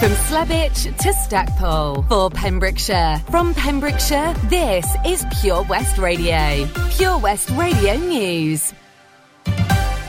From Slebech to Stackpole for Pembrokeshire. From Pembrokeshire, this is Pure West Radio. Pure West Radio News.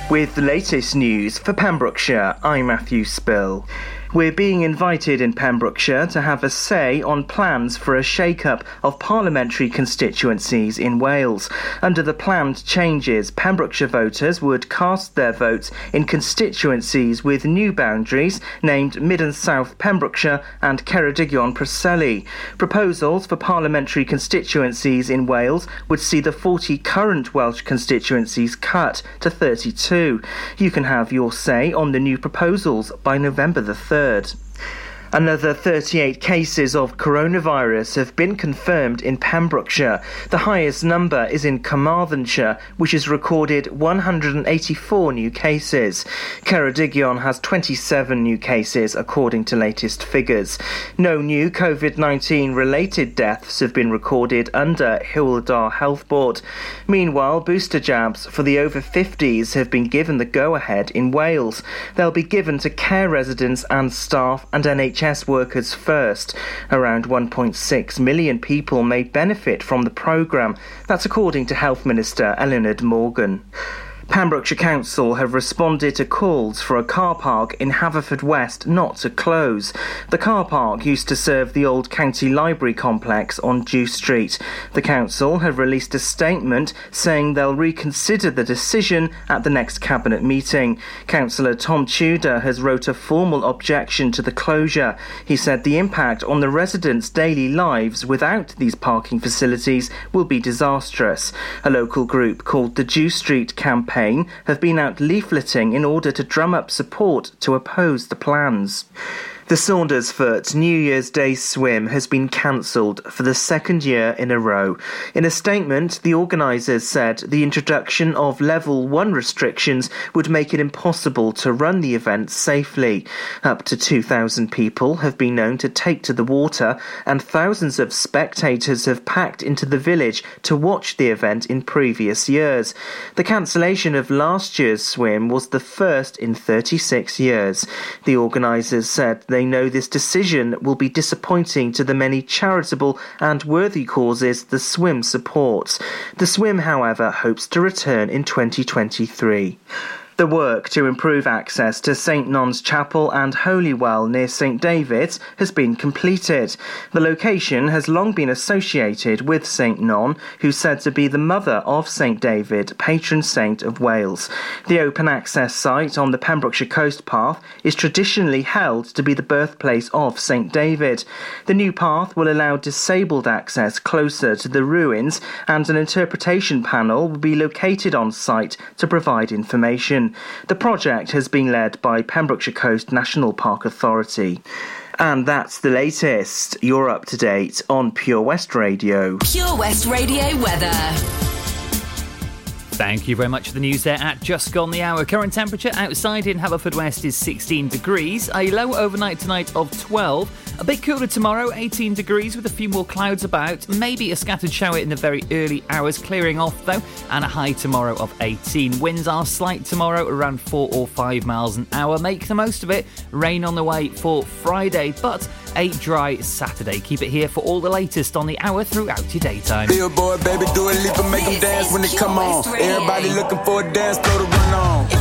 With the latest news for Pembrokeshire, I'm Matthew Spill. We're being invited in Pembrokeshire to have a say on plans for a shake-up of parliamentary constituencies in Wales. Under the planned changes, Pembrokeshire voters would cast their votes in constituencies with new boundaries named Mid and South Pembrokeshire and Ceredigion Preseli. Proposals for parliamentary constituencies in Wales would see the 40 current Welsh constituencies cut to 32. You can have your say on the new proposals by November the 3rd third. Another 38 cases of coronavirus have been confirmed in Pembrokeshire. The highest number is in Carmarthenshire, which has recorded 184 new cases. Ceredigion has 27 new cases, according to latest figures. No new COVID 19 related deaths have been recorded under Dda Health Board. Meanwhile, booster jabs for the over 50s have been given the go ahead in Wales. They'll be given to care residents and staff and NHS NHS workers first. Around 1.6 million people may benefit from the programme. That's according to Health Minister Eluned Morgan. Pembrokeshire Council have responded to calls for a car park in Haverfordwest not to close. The car park used to serve the old county library complex on Dew Street. The council have released a statement saying they'll reconsider the decision at the next cabinet meeting. Councillor Tom Tudor has wrote a formal objection to the closure. He said the impact on the residents' daily lives without these parking facilities will be disastrous. A local group called the Dew Street Campaign have been out leafleting in order to drum up support to oppose the plans. The Saundersfoot New Year's Day swim has been cancelled for the second year in a row. In a statement, the organisers said the introduction of level 1 restrictions would make it impossible to run the event safely. Up to 2,000 people have been known to take to the water, and thousands of spectators have packed into the village to watch the event in previous years. The cancellation of last year's swim was the first in 36 years. The organisers said they know this decision will be disappointing to the many charitable and worthy causes the swim supports. The swim, however, hopes to return in 2023. The work to improve access to St Non's Chapel and Holywell near St David's has been completed. The location has long been associated with St Non, who's said to be the mother of St David, patron saint of Wales. The open access site on the Pembrokeshire Coast Path is traditionally held to be the birthplace of St David. The new path will allow disabled access closer to the ruins, and an interpretation panel will be located on site to provide information. The project has been led by Pembrokeshire Coast National Park Authority. And that's the latest. You're up to date on Pure West Radio. Pure West Radio weather. Thank you very much for the news there at just gone the hour. Current temperature outside in Haverfordwest is 16 degrees, a low overnight tonight of 12. A bit cooler tomorrow, 18 degrees with a few more clouds about. Maybe a scattered shower in the very early hours, clearing off though, and a high tomorrow of 18. Winds are slight tomorrow, around 4 or 5 miles an hour. Make the most of it. Rain on the way for Friday, but a dry Saturday. Keep it here for all the latest on the hour throughout your daytime. Billboard, baby, do a leap and make them dance when they come on. Everybody looking for a dance, throw the run on.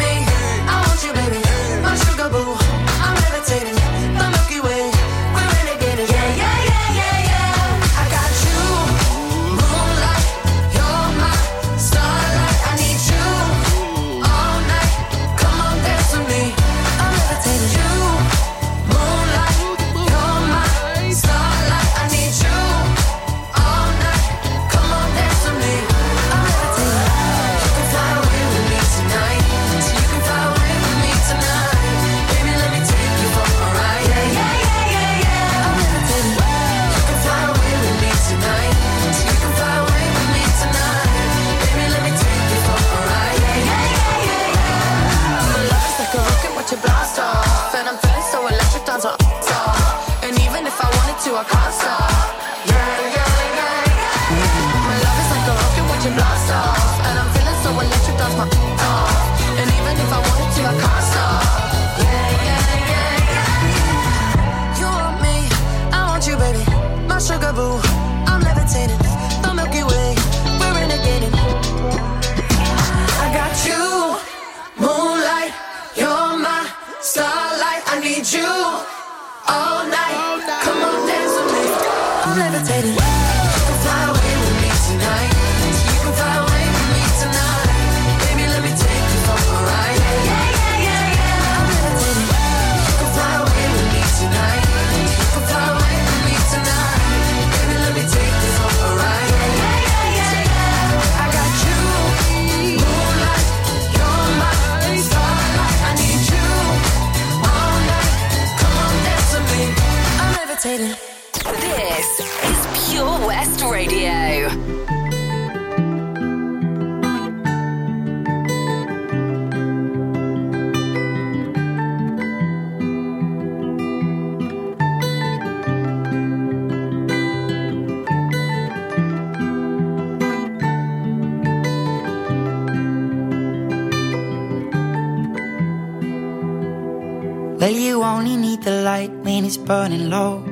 Well, you only need the light when it's burning low.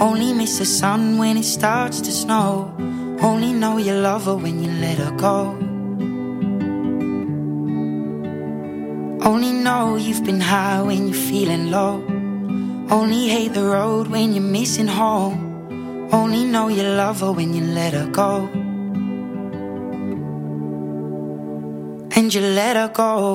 Only miss the sun when it starts to snow. Only know you love her when you let her go. Only know you've been high when you're feeling low. Only hate the road when you're missing home. Only know you love her when you let her go. And you let her go.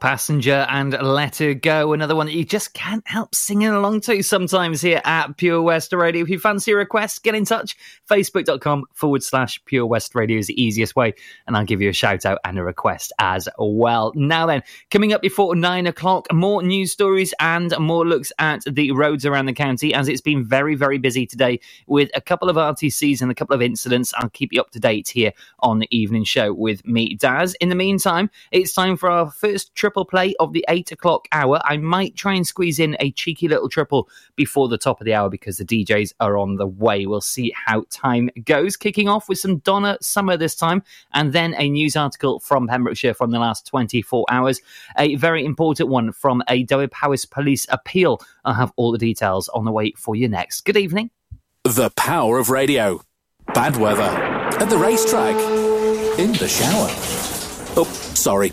Passenger and Let Her Go, another one that you just can't help singing along to sometimes here at Pure West Radio. If you fancy a request, get in touch. Facebook.com forward slash Pure West Radio is the easiest way, and I'll give you a shout out and a request as well. Now then, coming up before nine o'clock, more news stories and more looks at the roads around the county as it's been very, very busy today with a couple of RTCs and a couple of incidents. I'll keep you up to date here on the evening show with me, Daz. In the meantime, it's time for our first trip triple play of the eight o'clock hour. I might try and squeeze in a cheeky little triple before the top of the hour because the DJs are on the way. We'll see how time goes. Kicking off with some Donna Summer this time, and then a news article from Pembrokeshire from the last 24 hours. A very important one from a Powys police appeal. I'll have all the details on the way for you next. Good evening. The power of radio. Bad weather. At the racetrack. In the shower. Oh, sorry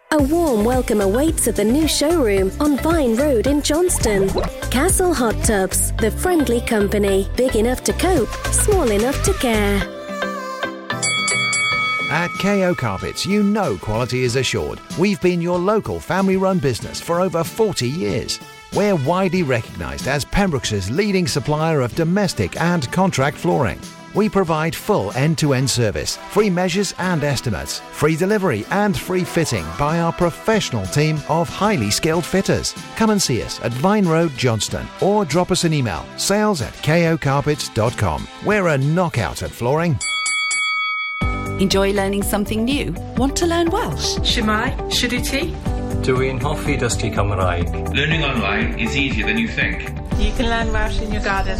A warm welcome awaits at the new showroom on Vine Road in Johnston. Castle Hot Tubs, the friendly company, big enough to cope, small enough to care. At KO Carpets, you know quality is assured. We've been your local family run business for over 40 years. We're widely recognised as Pembrokeshire's leading supplier of domestic and contract flooring. We provide full end to end service, free measures and estimates, free delivery and free fitting by our professional team of highly skilled fitters. Come and see us at Vine Road, Johnston, or drop us an email sales at kocarpets.com. We're a knockout at flooring. Enjoy learning something new? Want to learn Welsh? Shemai, Shuduti? Dwi'n hoffi dysgu Cymraeg. Learning online is easier than you think. You can learn Welsh in your garden.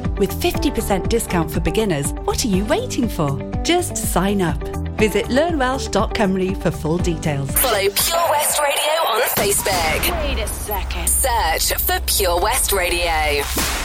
With 50% discount for beginners, what are you waiting for? Just sign up. Visit learnwelsh.com for full details. Follow Pure West Radio on Facebook. Wait a second. Search for Pure West Radio.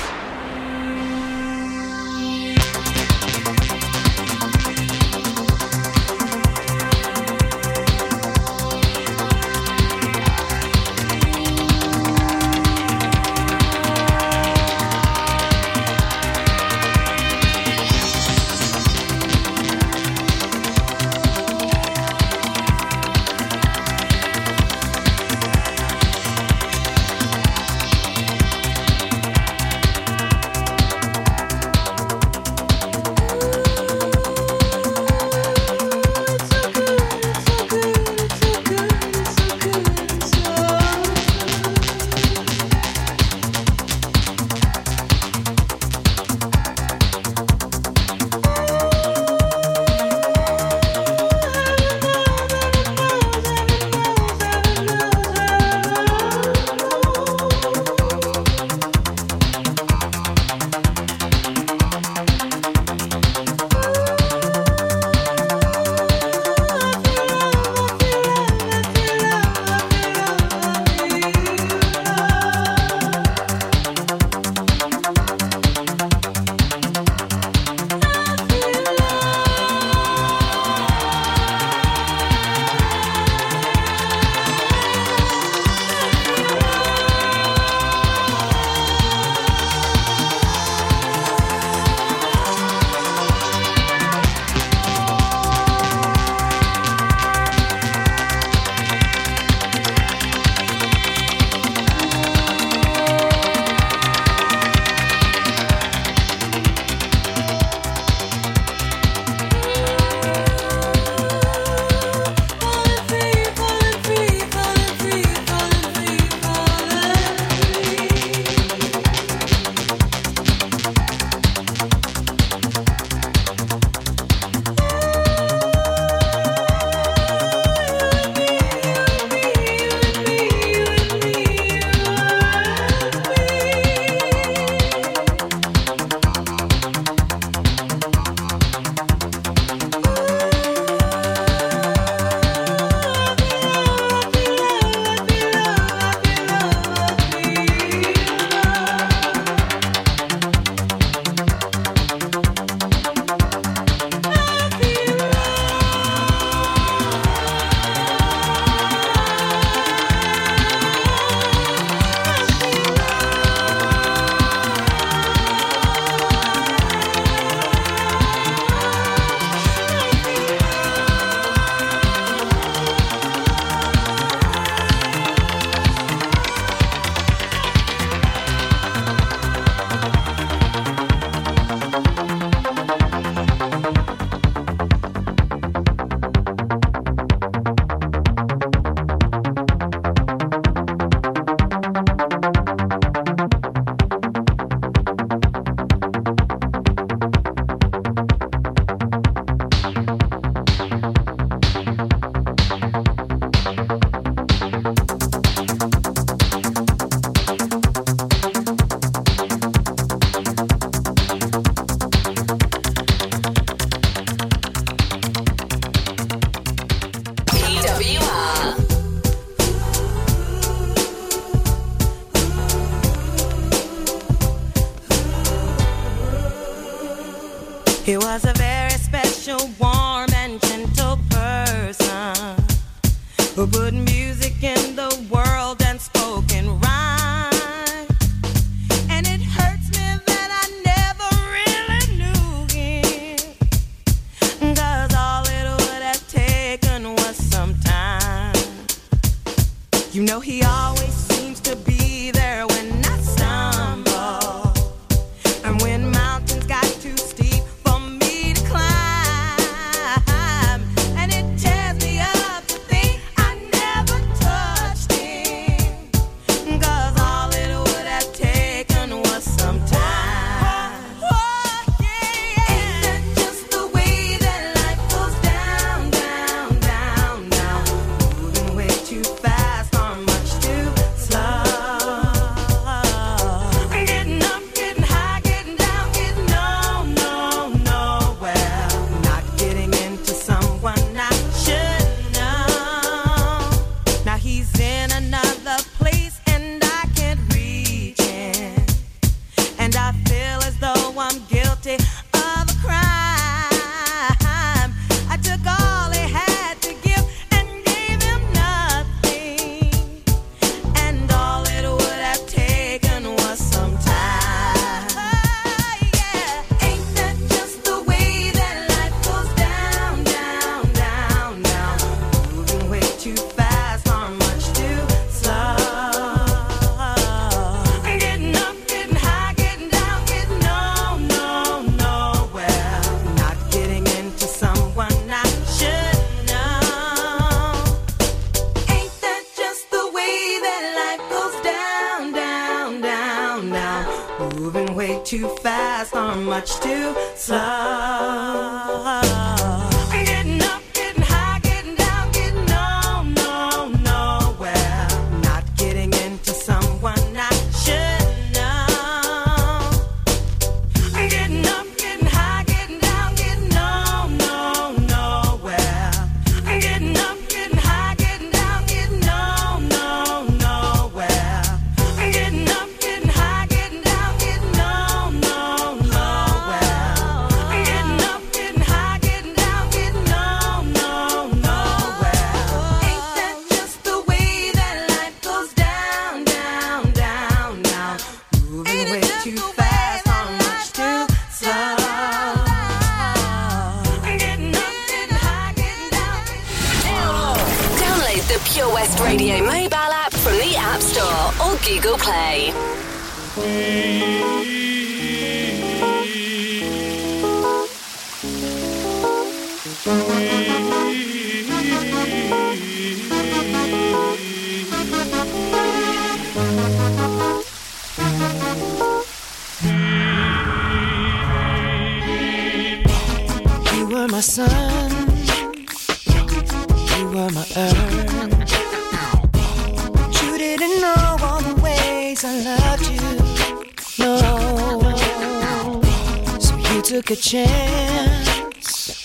took a chance,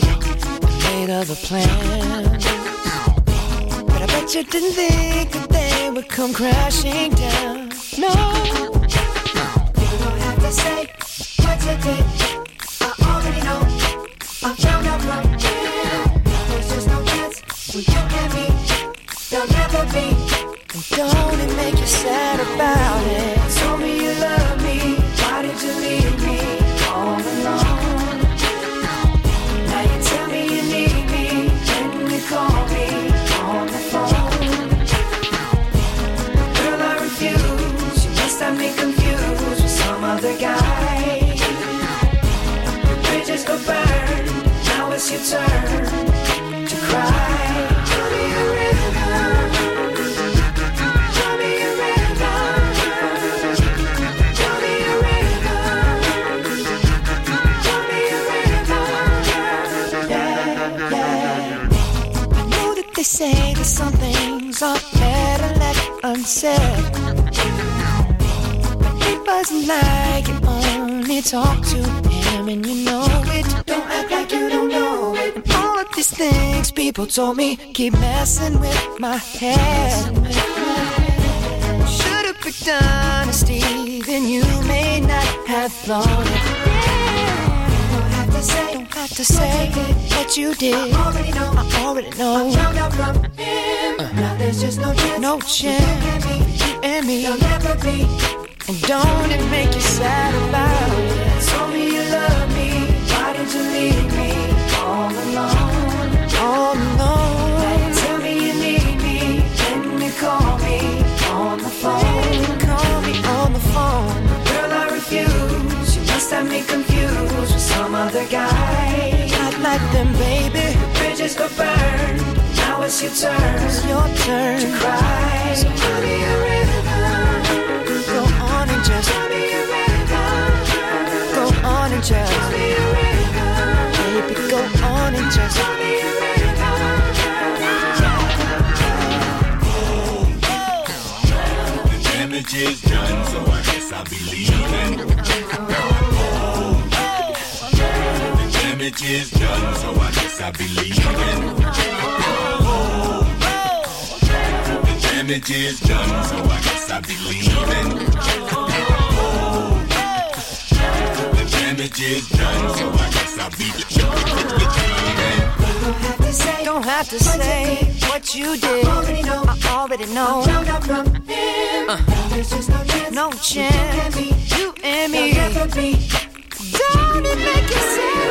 made other plans. But I bet you didn't think that they would come crashing down. No, you don't have to say what you did. I already know. I found out right now. There's just no chance we don't have be. And don't it make you sad about it? your turn to cry. Tell me a riddle. Tell me a riddle. Tell me a riddle. Tell me a riddle. Yeah, yeah. I know that they say that some things are better left unsaid. It wasn't like you only talk to him, and you know it things people told me keep messing with my head. Should have picked honesty, then you may not have thought. Don't have to say, don't have to say that you did. I already know. I already know. I'm out from him. Now there's just no chance. No chance. You and me. They'll never be. And don't it make you sad about it? Told me you love me. Why did you leave me all alone? Oh, Alone. Tell me you need me. Can you call me on the phone? Call me on the phone. Girl, I refuse. You must have me confused with some other guy. Not like them, baby. The bridges go burn. Now it's your turn. It's your turn to cry. So tell is done, so I guess I'll be leaving. The damage is done, so I guess I'll be leaving. The damage is done, so I guess I'll be leaving. The damage is done, so I guess I'll be leaving. Don't have to say what you did. I already know. I already know. Uh, no chance. You and me. Don't it make you sad?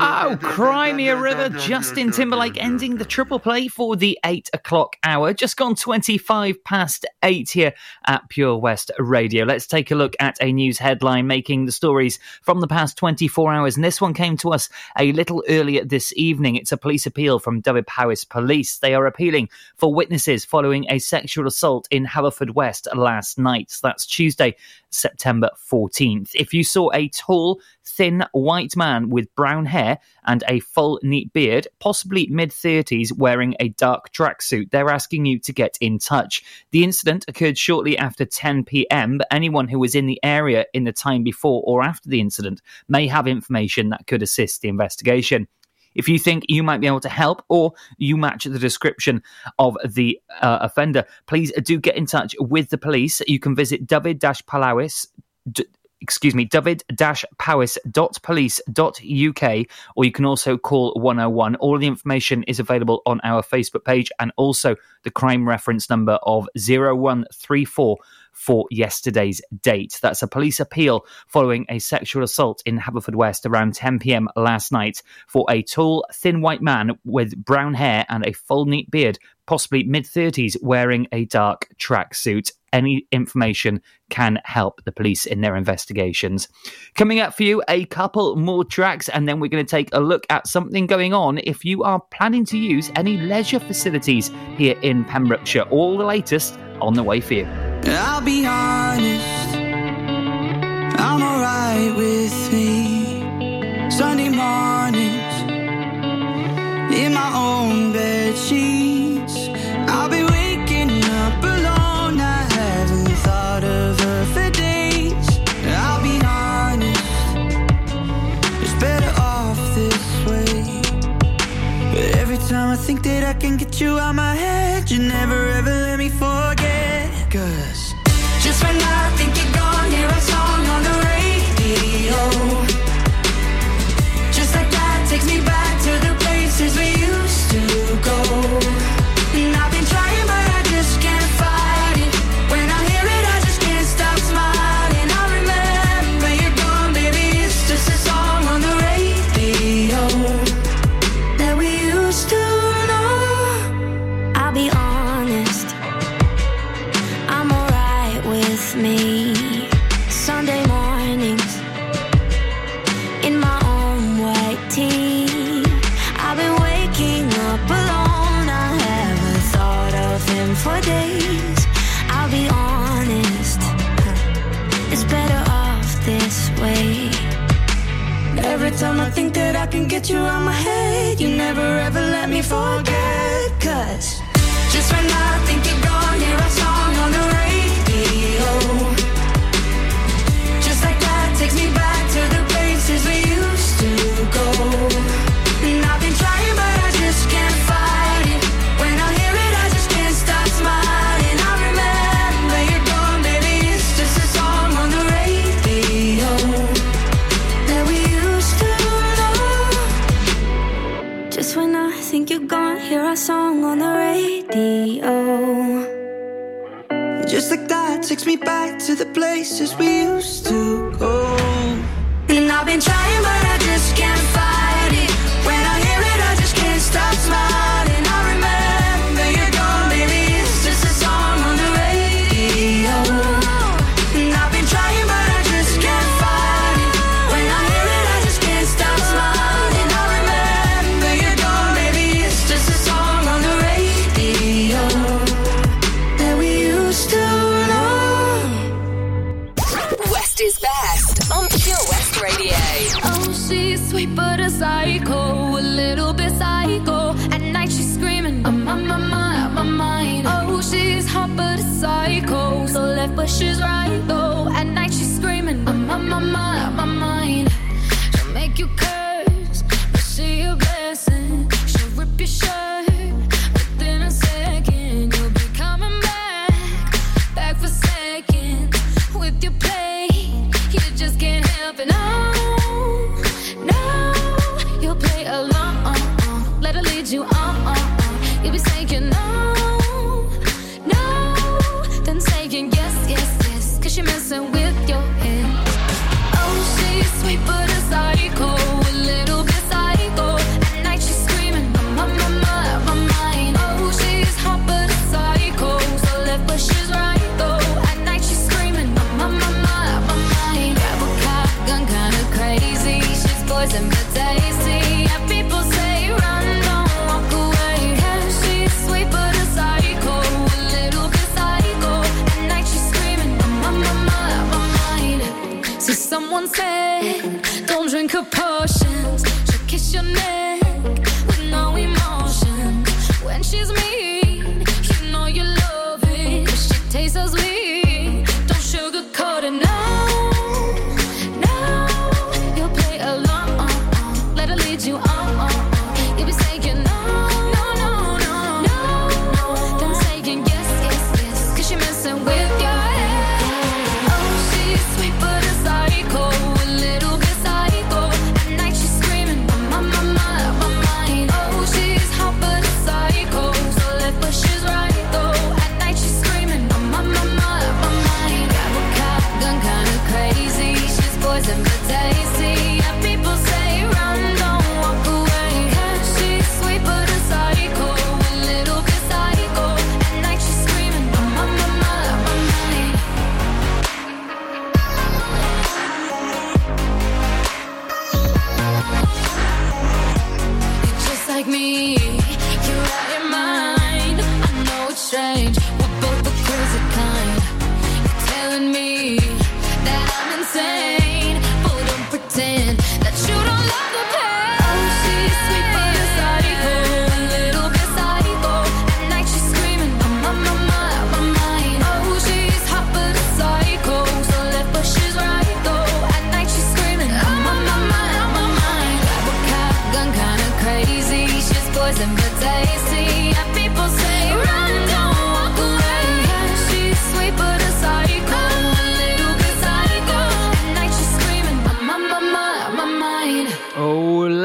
Oh, cry me a river. Justin Timberlake ending the triple play for the eight o'clock hour. Just gone 25 past eight here at Pure West Radio. Let's take a look at a news headline making the stories from the past 24 hours. And this one came to us a little earlier this evening. It's a police appeal from Dyfed-Powys Police. They are appealing for witnesses following a sexual assault in Haverfordwest last night. That's Tuesday, September 14th. If you saw a tall, thin white man with brown hair and a full, neat beard, possibly mid 30s, wearing a dark tracksuit, they're asking you to get in touch. The incident occurred shortly after 10 pm, but anyone who was in the area in the time before or after the incident may have information that could assist the investigation. If you think you might be able to help or you match the description of the uh, offender, please do get in touch with the police. You can visit David-Palawis. Excuse me, david-powys.police.uk, or you can also call 101. All the information is available on our Facebook page and also the crime reference number of 0134 for yesterday's date. That's a police appeal following a sexual assault in Haverfordwest around 10 pm last night for a tall, thin white man with brown hair and a full, neat beard, possibly mid 30s, wearing a dark tracksuit. Any information can help the police in their investigations. Coming up for you, a couple more tracks, and then we're going to take a look at something going on if you are planning to use any leisure facilities here in Pembrokeshire. All the latest on the way for you. I'll be honest, I'm alright with me. Sunday mornings, in my own bed sheets. Can get you out my head, you never ever places we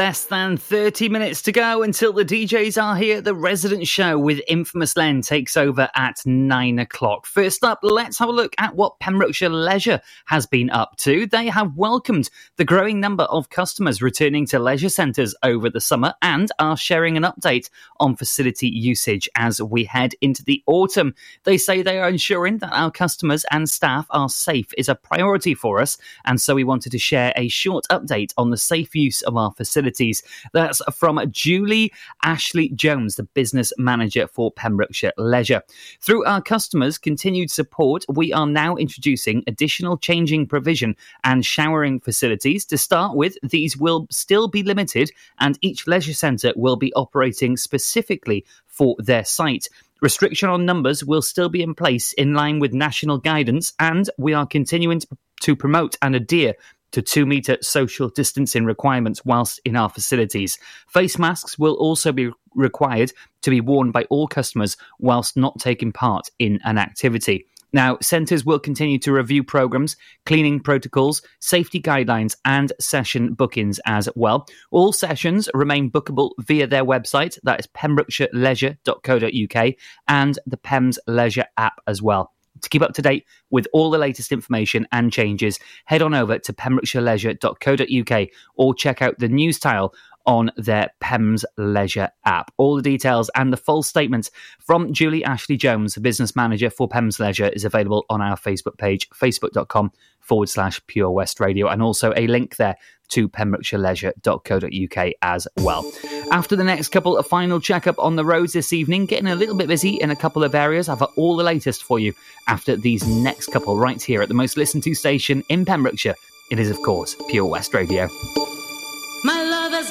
Less than 30 minutes to go until the DJs are here. The resident show with Infamous Len takes over at 9 o'clock. First up, let's have a look at what Pembrokeshire Leisure has been up to. They have welcomed the growing number of customers returning to leisure centres over the summer and are sharing an update on facility usage as we head into the autumn. They say they are ensuring that our customers and staff are safe is a priority for us, and so we wanted to share a short update on the safe use of our facilities That's from Julie Ashley Jones, the business manager for Pembrokeshire Leisure. Through our customers' continued support, we are now introducing additional changing provision and showering facilities. To start with, these will still be limited, and each leisure centre will be operating specifically for their site. Restriction on numbers will still be in place in line with national guidance, and we are continuing to promote and adhere to two metre social distancing requirements whilst in our facilities. Face masks will also be required to be worn by all customers whilst not taking part in an activity. Now, centres will continue to review programmes, cleaning protocols, safety guidelines, and session bookings as well. All sessions remain bookable via their website, that is pembrokeshireleisure.co.uk, and the Pembs Leisure app as well. To keep up to date with all the latest information and changes, head on over to pembrokeshireleisure.co.uk or check out the news tile on their Pembs Leisure app. All the details and the full statement from Julie Ashley Jones, the business manager for Pembs Leisure, is available on our Facebook page, facebook.com forward slash Pure West Radio, and also a link there to pembrokeshireleisure.co.uk as well. After the next couple of final checkup on the roads this evening, getting a little bit busy in a couple of areas. I've got all the latest for you after these next couple right here at the most listened to station in Pembrokeshire. It is, of course, Pure West Radio.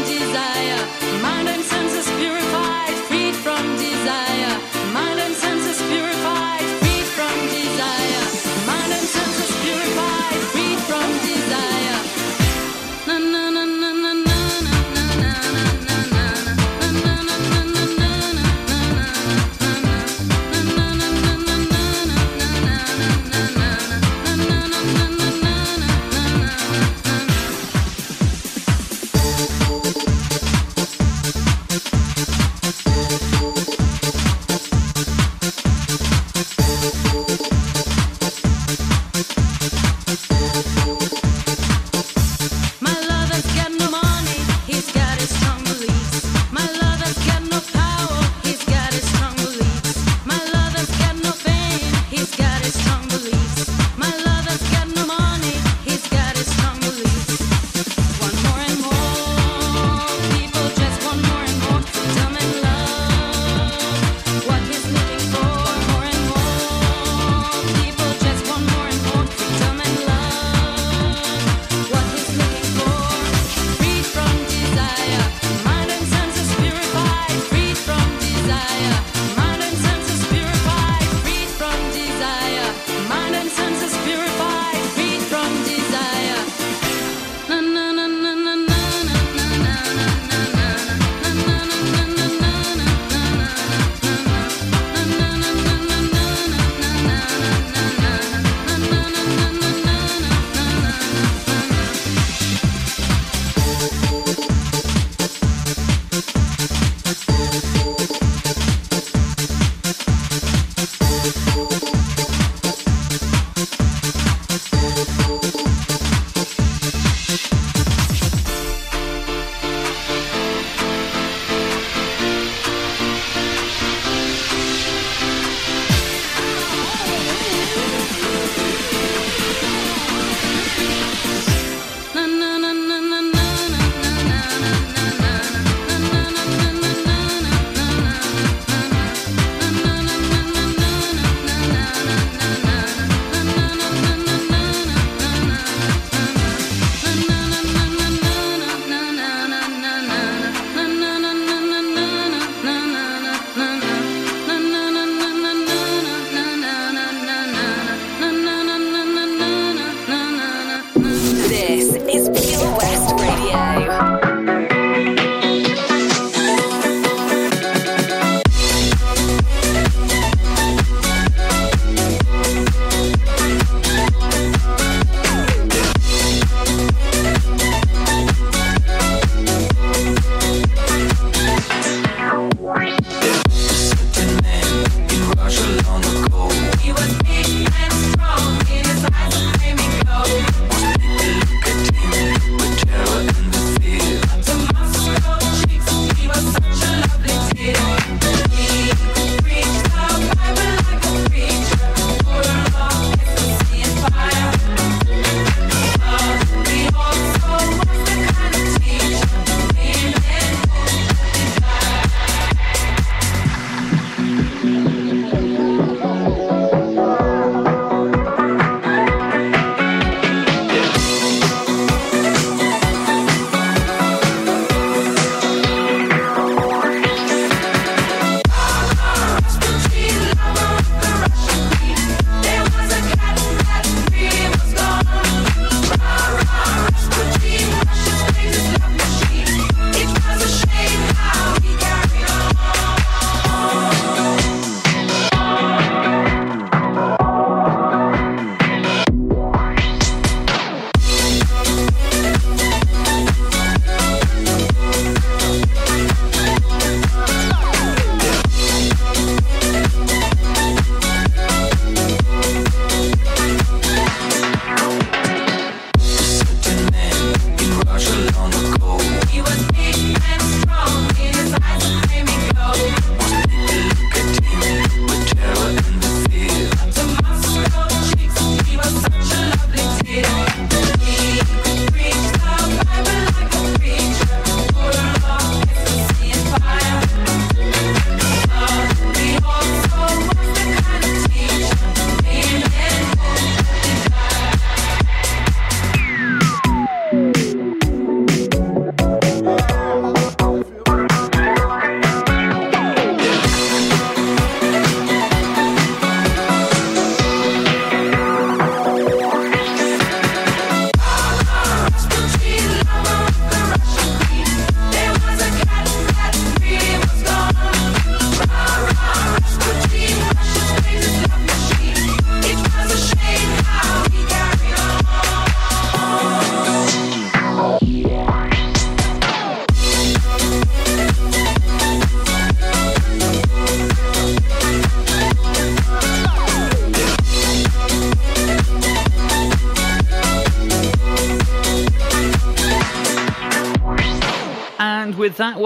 freed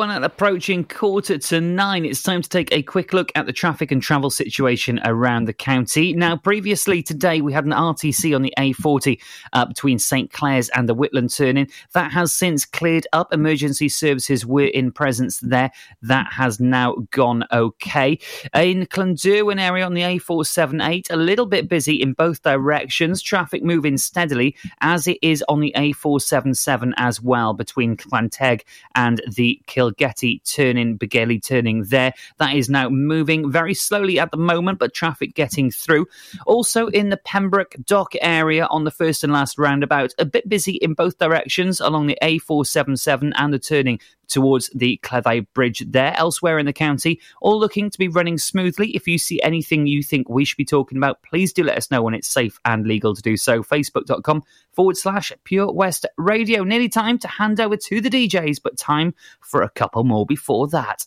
one at approaching quarter to nine. It's time to take a quick look at the traffic and travel situation around the county. Now, previously today, we had an RTC on the A40 uh, between St. Clears and the Whitland turning. That has since cleared up. Emergency services were in presence there. That has now gone okay. In Clunderwen area on the A478, a little bit busy in both directions. Traffic moving steadily as it is on the A477 as well between Llanteg and the Kilgetty turning, Begelly turning there. That is now moving very slowly at the moment, but traffic getting through. Also in the Pembroke Dock area on the first and last roundabout, a bit busy in both directions along the A477 and the turning towards the Cleddau Bridge there. Elsewhere in the county, all looking to be running smoothly. If you see anything you think we should be talking about, please do let us know when it's safe and legal to do so. Facebook.com forward slash Pure West Radio. Nearly time to hand over to the DJs, but time for a couple more before that.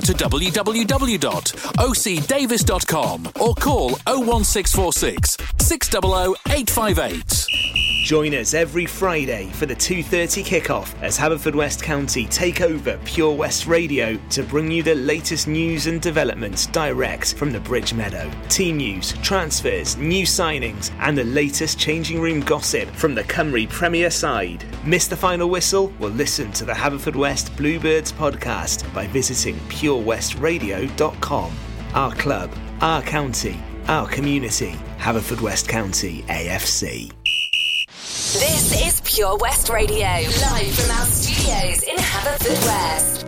to www.ocdavis.com or call 01646 600 858. Join us every Friday for the 2:30 kickoff as Haverfordwest County take over Pure West Radio to bring you the latest news and developments direct from the Bridge Meadow. Team news, transfers, new signings, and the latest changing room gossip from the Cymru Premier side. Miss the final whistle? Well, listen to the Haverfordwest Bluebirds podcast by visiting purewestradio.com. Our club, our county, our community. Haverfordwest County AFC. This is Pure West Radio, live from our studios in Haverfordwest.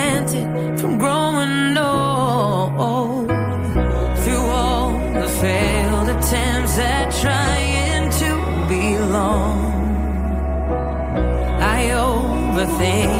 Discontented from growing old. Through all the failed attempts at trying to belong, I overthink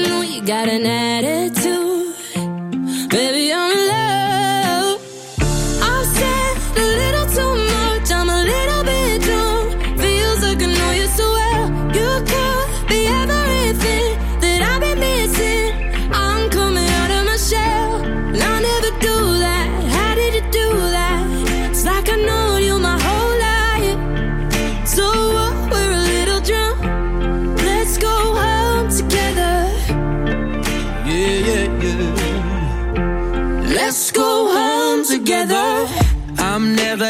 got an attitude, baby, I'm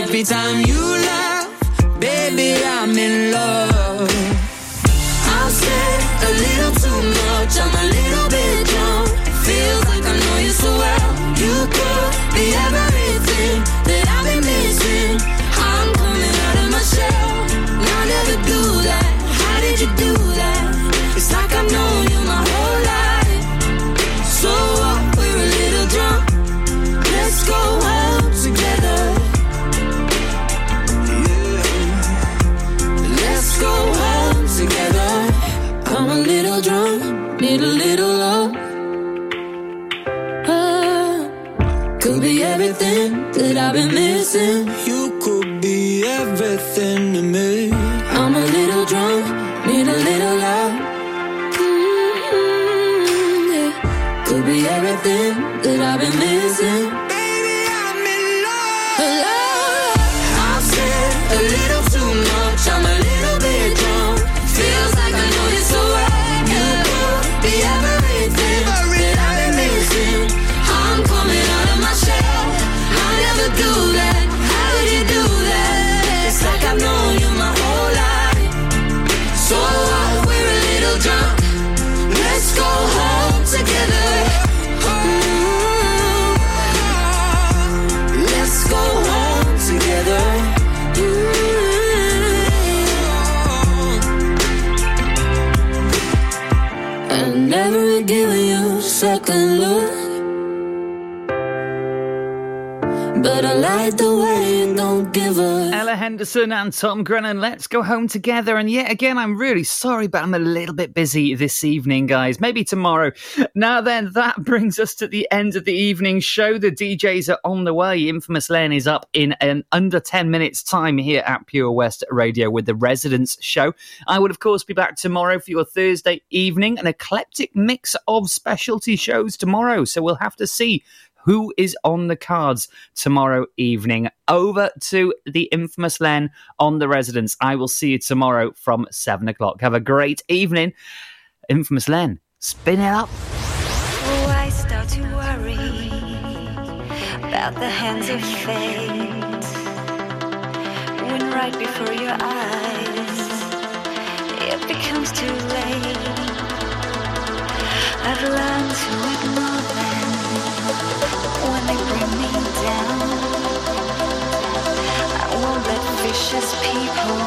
every time you laugh. Baby, I'm in love. I've said a little too much, I'm a little bit drunk. Feels like I know you so well. You could be everything that I've been missing. I'm coming out of my shell. I never do that. How did you do that? It's like I've known been The don't give a Ella Henderson and Tom Grennan, let's go home together. And yet again, I'm really sorry, but I'm a little bit busy this evening, guys. Maybe tomorrow. Now then, that brings us to the end of the evening show. The DJs are on the way. Infamous Len is up in an under 10 minutes time here at Pure West Radio with the Residents show. I would, of course, be back tomorrow for your Thursday evening, an eclectic mix of specialty shows tomorrow. So we'll have to see who is on the cards tomorrow evening. Over to the infamous Len on the residence. I will see you tomorrow from seven o'clock. Have a great evening. Infamous Len, spin it up. Oh, I start to worry about the hands of fate when right before your eyes it becomes too late, I've learned to people